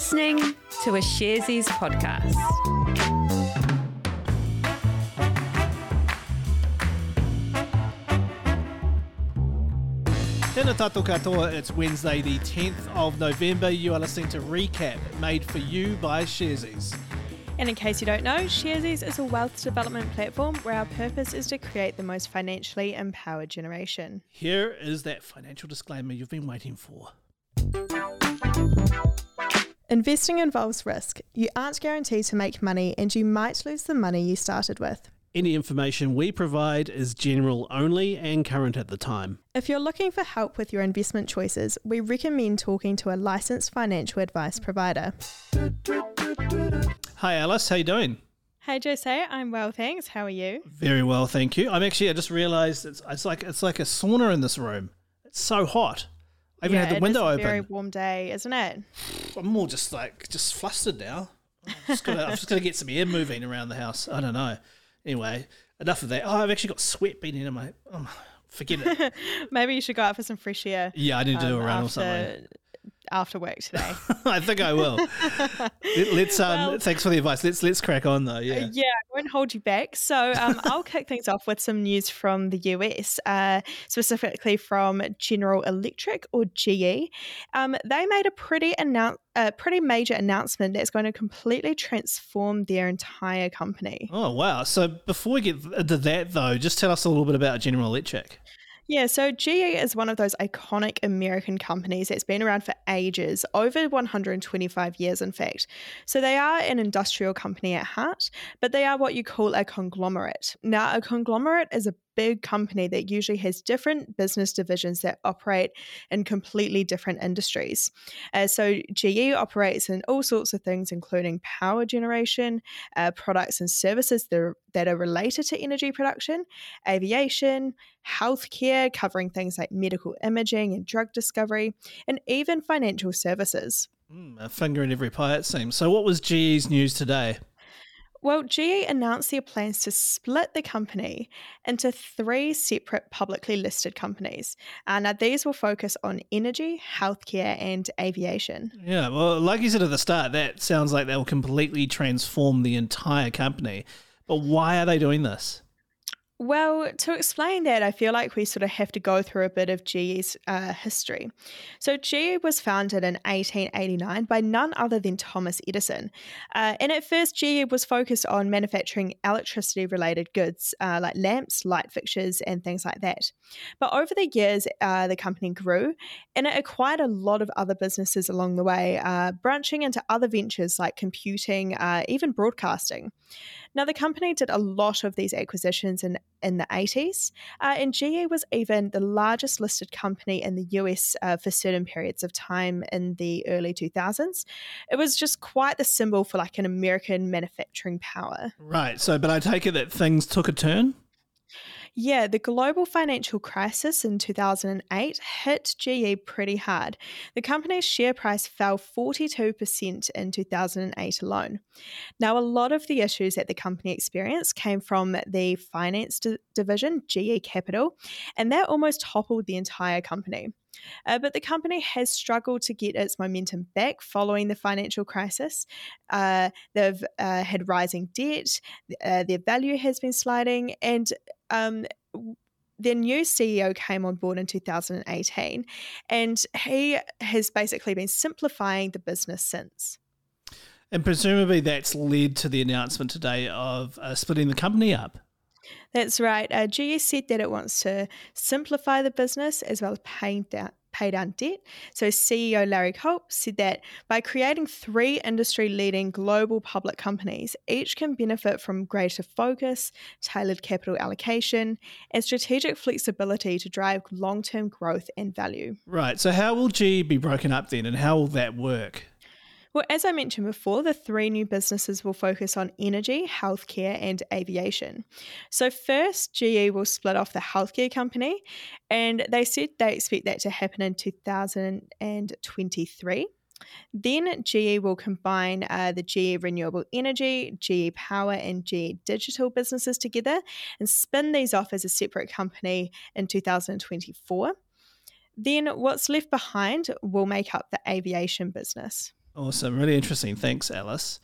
listening to a Sharesies podcast. Tēnā tātou katoa, it's Wednesday the 10th of November. You are listening to Recap, made for you by Sharesies. And in case you don't know, Sharesies is a wealth development platform where our purpose is to create the most financially empowered generation. Here is that financial disclaimer you've been waiting for. Investing involves risk. You aren't guaranteed to make money and you might lose the money you started with. Any information we provide is general only and current at the time. If you're looking for help with your investment choices, we recommend talking to a licensed financial advice provider. Hi Alice, how you doing? Hey Jose, I'm well, thanks. How are you? Very well, thank you. I'm actually I just realised it's, it's like it's like a sauna in this room. It's so hot. I even yeah, had the it window is a open. very warm day, isn't it? I'm more just like just flustered now. I'm just gonna, I'm just gonna get some air moving around the house. I don't know. Anyway, enough of that. Oh, I've actually got sweat beating in my. Oh, forget it. Maybe you should go out for some fresh air. Yeah, I need to do a um, run or something. After work today. I think I will. Let, us um. Well- thanks for the advice. Let's let's crack on though. Yeah. Yeah, I won't hold you back. So um, I'll kick things off with some news from the US, uh, specifically from General Electric or GE. Um, they made a pretty annou- a pretty major announcement that's going to completely transform their entire company. Oh wow! So before we get into that though, just tell us a little bit about General Electric. Yeah, so GE is one of those iconic American companies that's been around for ages, over 125 years, in fact. So they are an industrial company at heart, but they are what you call a conglomerate. Now, a conglomerate is a big company that usually has different business divisions that operate in completely different industries. Uh, so GE operates in all sorts of things, including power generation, uh, products and services that are, that are related to energy production, aviation, healthcare, covering things like medical imaging and drug discovery, and even financial services. Mm, a finger in every pie it seems. So what was GE's news today? Well, GE announced their plans to split the company into three separate publicly listed companies. Uh, these will focus on energy, healthcare, and aviation. Yeah, well, like you said at the start, that sounds like they'll completely transform the entire company. But why are they doing this? Well, to explain that, I feel like we sort of have to go through a bit of GE's uh, history. So, GE was founded in 1889 by none other than Thomas Edison. Uh, and at first, GE was focused on manufacturing electricity related goods uh, like lamps, light fixtures, and things like that. But over the years, uh, the company grew and it acquired a lot of other businesses along the way, uh, branching into other ventures like computing, uh, even broadcasting. Now, the company did a lot of these acquisitions in, in the 80s, uh, and GE was even the largest listed company in the US uh, for certain periods of time in the early 2000s. It was just quite the symbol for like an American manufacturing power. Right. So, but I take it that things took a turn. Yeah, the global financial crisis in 2008 hit GE pretty hard. The company's share price fell 42% in 2008 alone. Now, a lot of the issues that the company experienced came from the finance di- division, GE Capital, and that almost toppled the entire company. Uh, but the company has struggled to get its momentum back following the financial crisis. Uh, they've uh, had rising debt, uh, their value has been sliding, and um, their new CEO came on board in 2018, and he has basically been simplifying the business since. And presumably that's led to the announcement today of uh, splitting the company up. That's right. Uh, said that it wants to simplify the business as well as pay down, pay down debt. So, CEO Larry Culp said that by creating three industry leading global public companies, each can benefit from greater focus, tailored capital allocation, and strategic flexibility to drive long term growth and value. Right. So, how will GE be broken up then, and how will that work? Well, as I mentioned before, the three new businesses will focus on energy, healthcare, and aviation. So, first, GE will split off the healthcare company, and they said they expect that to happen in 2023. Then GE will combine uh, the GE Renewable Energy, GE Power, and GE Digital businesses together and spin these off as a separate company in 2024. Then what's left behind will make up the aviation business. Awesome. Really interesting. Thanks, Alice.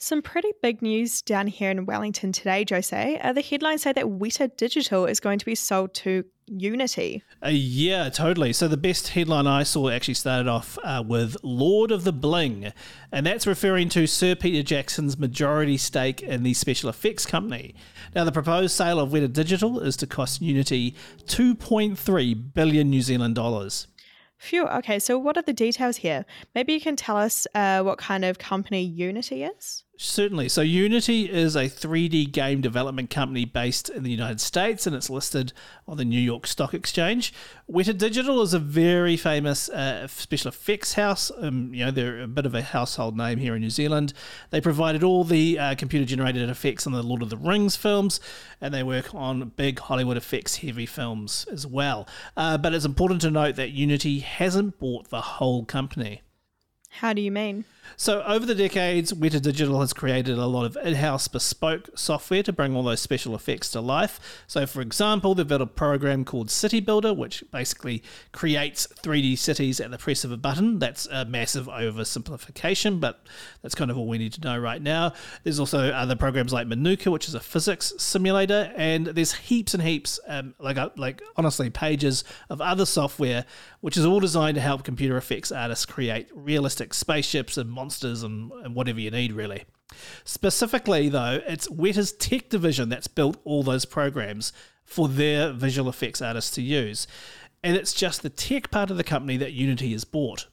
Some pretty big news down here in Wellington today, Jose. Uh, the headlines say that Weta Digital is going to be sold to Unity. Uh, yeah, totally. So the best headline I saw actually started off uh, with Lord of the Bling, and that's referring to Sir Peter Jackson's majority stake in the special effects company. Now, the proposed sale of Weta Digital is to cost Unity 2.3 billion New Zealand dollars. Phew. Okay, so what are the details here? Maybe you can tell us uh, what kind of company Unity is? Certainly. So, Unity is a 3D game development company based in the United States and it's listed on the New York Stock Exchange. Weta Digital is a very famous uh, special effects house. Um, you know, they're a bit of a household name here in New Zealand. They provided all the uh, computer generated effects on the Lord of the Rings films and they work on big Hollywood effects heavy films as well. Uh, but it's important to note that Unity hasn't bought the whole company. How do you mean? So, over the decades, Weta Digital has created a lot of in house bespoke software to bring all those special effects to life. So, for example, they've built a program called City Builder, which basically creates 3D cities at the press of a button. That's a massive oversimplification, but that's kind of all we need to know right now. There's also other programs like Manuka, which is a physics simulator, and there's heaps and heaps, um, like, uh, like honestly, pages of other software, which is all designed to help computer effects artists create realistic spaceships and monsters and, and whatever you need, really. Specifically, though, it's Weta's tech division that's built all those programs for their visual effects artists to use. And it's just the tech part of the company that Unity has bought.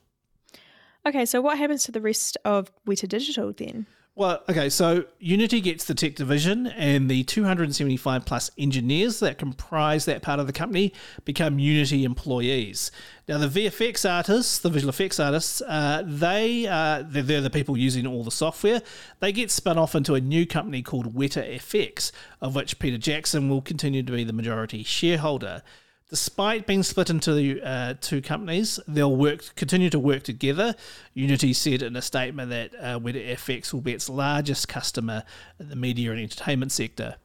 Okay, so what happens to the rest of Weta Digital then? Well, okay, so Unity gets the tech division, and the 275 plus engineers that comprise that part of the company become Unity employees. Now, the VFX artists, the visual effects artists, uh, they uh, they're, they're the people using all the software. They get spun off into a new company called Weta FX, of which Peter Jackson will continue to be the majority shareholder. Despite being split into uh, two companies, they'll work continue to work together. Unity said in a statement that uh, Weta FX will be its largest customer in the media and entertainment sector.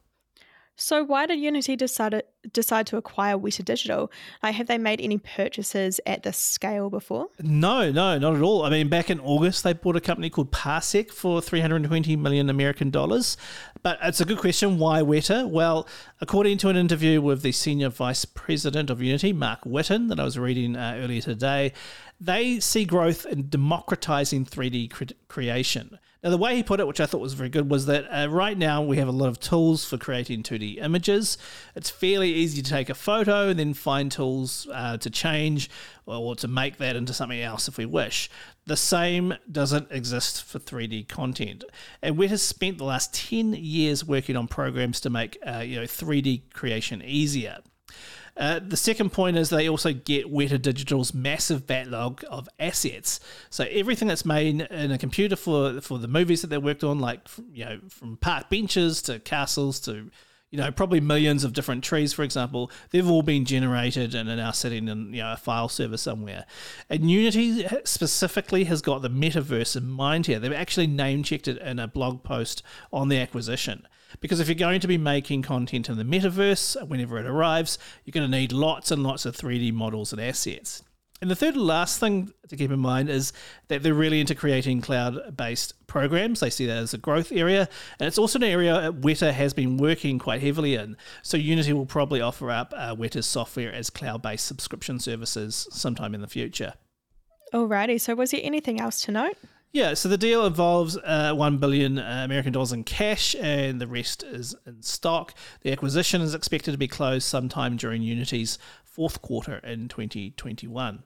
So why did Unity decide decide to acquire Weta Digital? Like, have they made any purchases at this scale before? No, no, not at all. I mean, back in August, they bought a company called Parsec for 320 million American dollars. But it's a good question. Why Weta? Well, according to an interview with the senior vice president of Unity, Marc Whitten, that I was reading uh, earlier today, they see growth in democratizing 3D cre- creation. Now, the way he put it, which I thought was very good, was that uh, right now we have a lot of tools for creating 2D images. It's fairly easy to take a photo and then find tools uh, to change or to make that into something else if we wish. The same doesn't exist for 3D content. And Weta has spent the last 10 years working on programs to make uh, you know 3D creation easier. Uh, the second point is they also get Weta Digital's massive backlog of assets. So everything that's made in a computer for for the movies that they worked on, like you know from park benches to castles to you know probably millions of different trees, for example, they've all been generated and are now sitting in you know a file server somewhere. And Unity specifically has got the metaverse in mind here. They've actually name checked it in a blog post on the acquisition. Because if you're going to be making content in the metaverse whenever it arrives, you're going to need lots and lots of 3D models and assets. And the third and last thing to keep in mind is that they're really into creating cloud based programs. They see that as a growth area. And it's also an area Weta has been working quite heavily in. So Unity will probably offer up uh, Weta's software as cloud based subscription services sometime in the future. Alrighty. So, was there anything else to note? Yeah, so the deal involves uh, 1 billion uh, American dollars in cash and the rest is in stock. The acquisition is expected to be closed sometime during Unity's fourth quarter in 2021.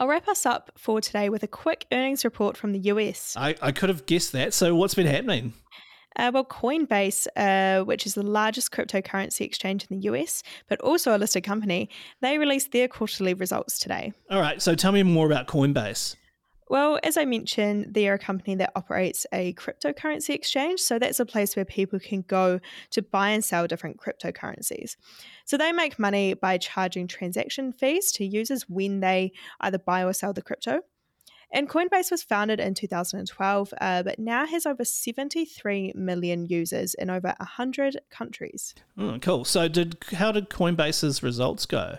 I'll wrap us up for today with a quick earnings report from the US. I, I could have guessed that. So, what's been happening? Uh, well, Coinbase, uh, which is the largest cryptocurrency exchange in the US, but also a listed company, they released their quarterly results today. All right, so tell me more about Coinbase. Well, as I mentioned, they're a company that operates a cryptocurrency exchange. So that's a place where people can go to buy and sell different cryptocurrencies. So they make money by charging transaction fees to users when they either buy or sell the crypto. And Coinbase was founded in 2012, uh, but now has over 73 million users in over 100 countries. Oh, cool. So, did how did Coinbase's results go?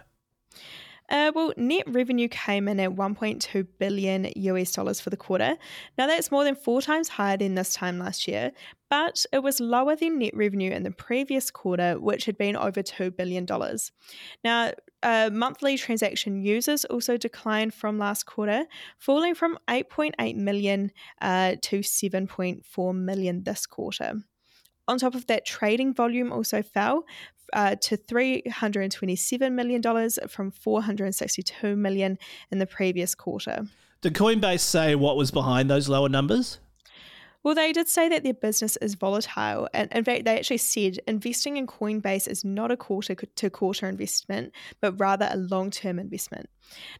Uh, well, net revenue came in at 1.2 billion US dollars for the quarter. Now, that's more than four times higher than this time last year, but it was lower than net revenue in the previous quarter, which had been over $2 billion. Now, uh, monthly transaction users also declined from last quarter, falling from 8.8 million uh, to 7.4 million this quarter. On top of that, trading volume also fell uh, to $327 million from 462 million in the previous quarter. Did Coinbase say what was behind those lower numbers? Well, they did say that their business is volatile. And in fact, they actually said investing in Coinbase is not a quarter to quarter investment, but rather a long term investment.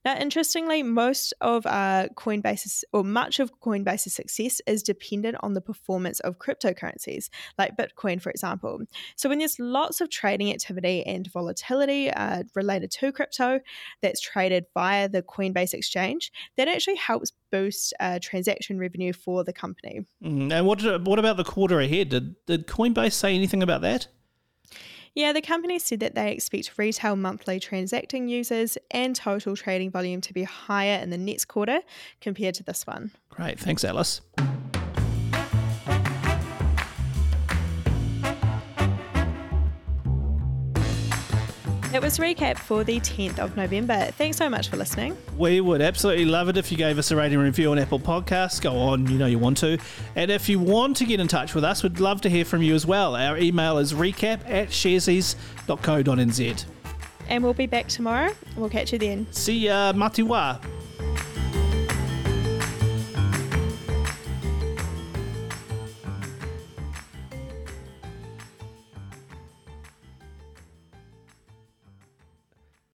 Now, interestingly, most of uh, Coinbase's or much of Coinbase's success is dependent on the performance of cryptocurrencies, like Bitcoin, for example. So, when there's lots of trading activity and volatility uh, related to crypto that's traded via the Coinbase exchange, that actually helps boost uh, transaction revenue for the company. Mm, and what what about the quarter ahead? Did did Coinbase say anything about that? Yeah, the company said that they expect retail monthly transacting users and total trading volume to be higher in the next quarter compared to this one. Great. Thanks, Alice. That was recap for the 10th of November. Thanks so much for listening. We would absolutely love it if you gave us a rating review on Apple Podcasts. Go on, you know you want to. And if you want to get in touch with us, we'd love to hear from you as well. Our email is recap at sharesies.co.nz. And we'll be back tomorrow. We'll catch you then. See ya, matiwa.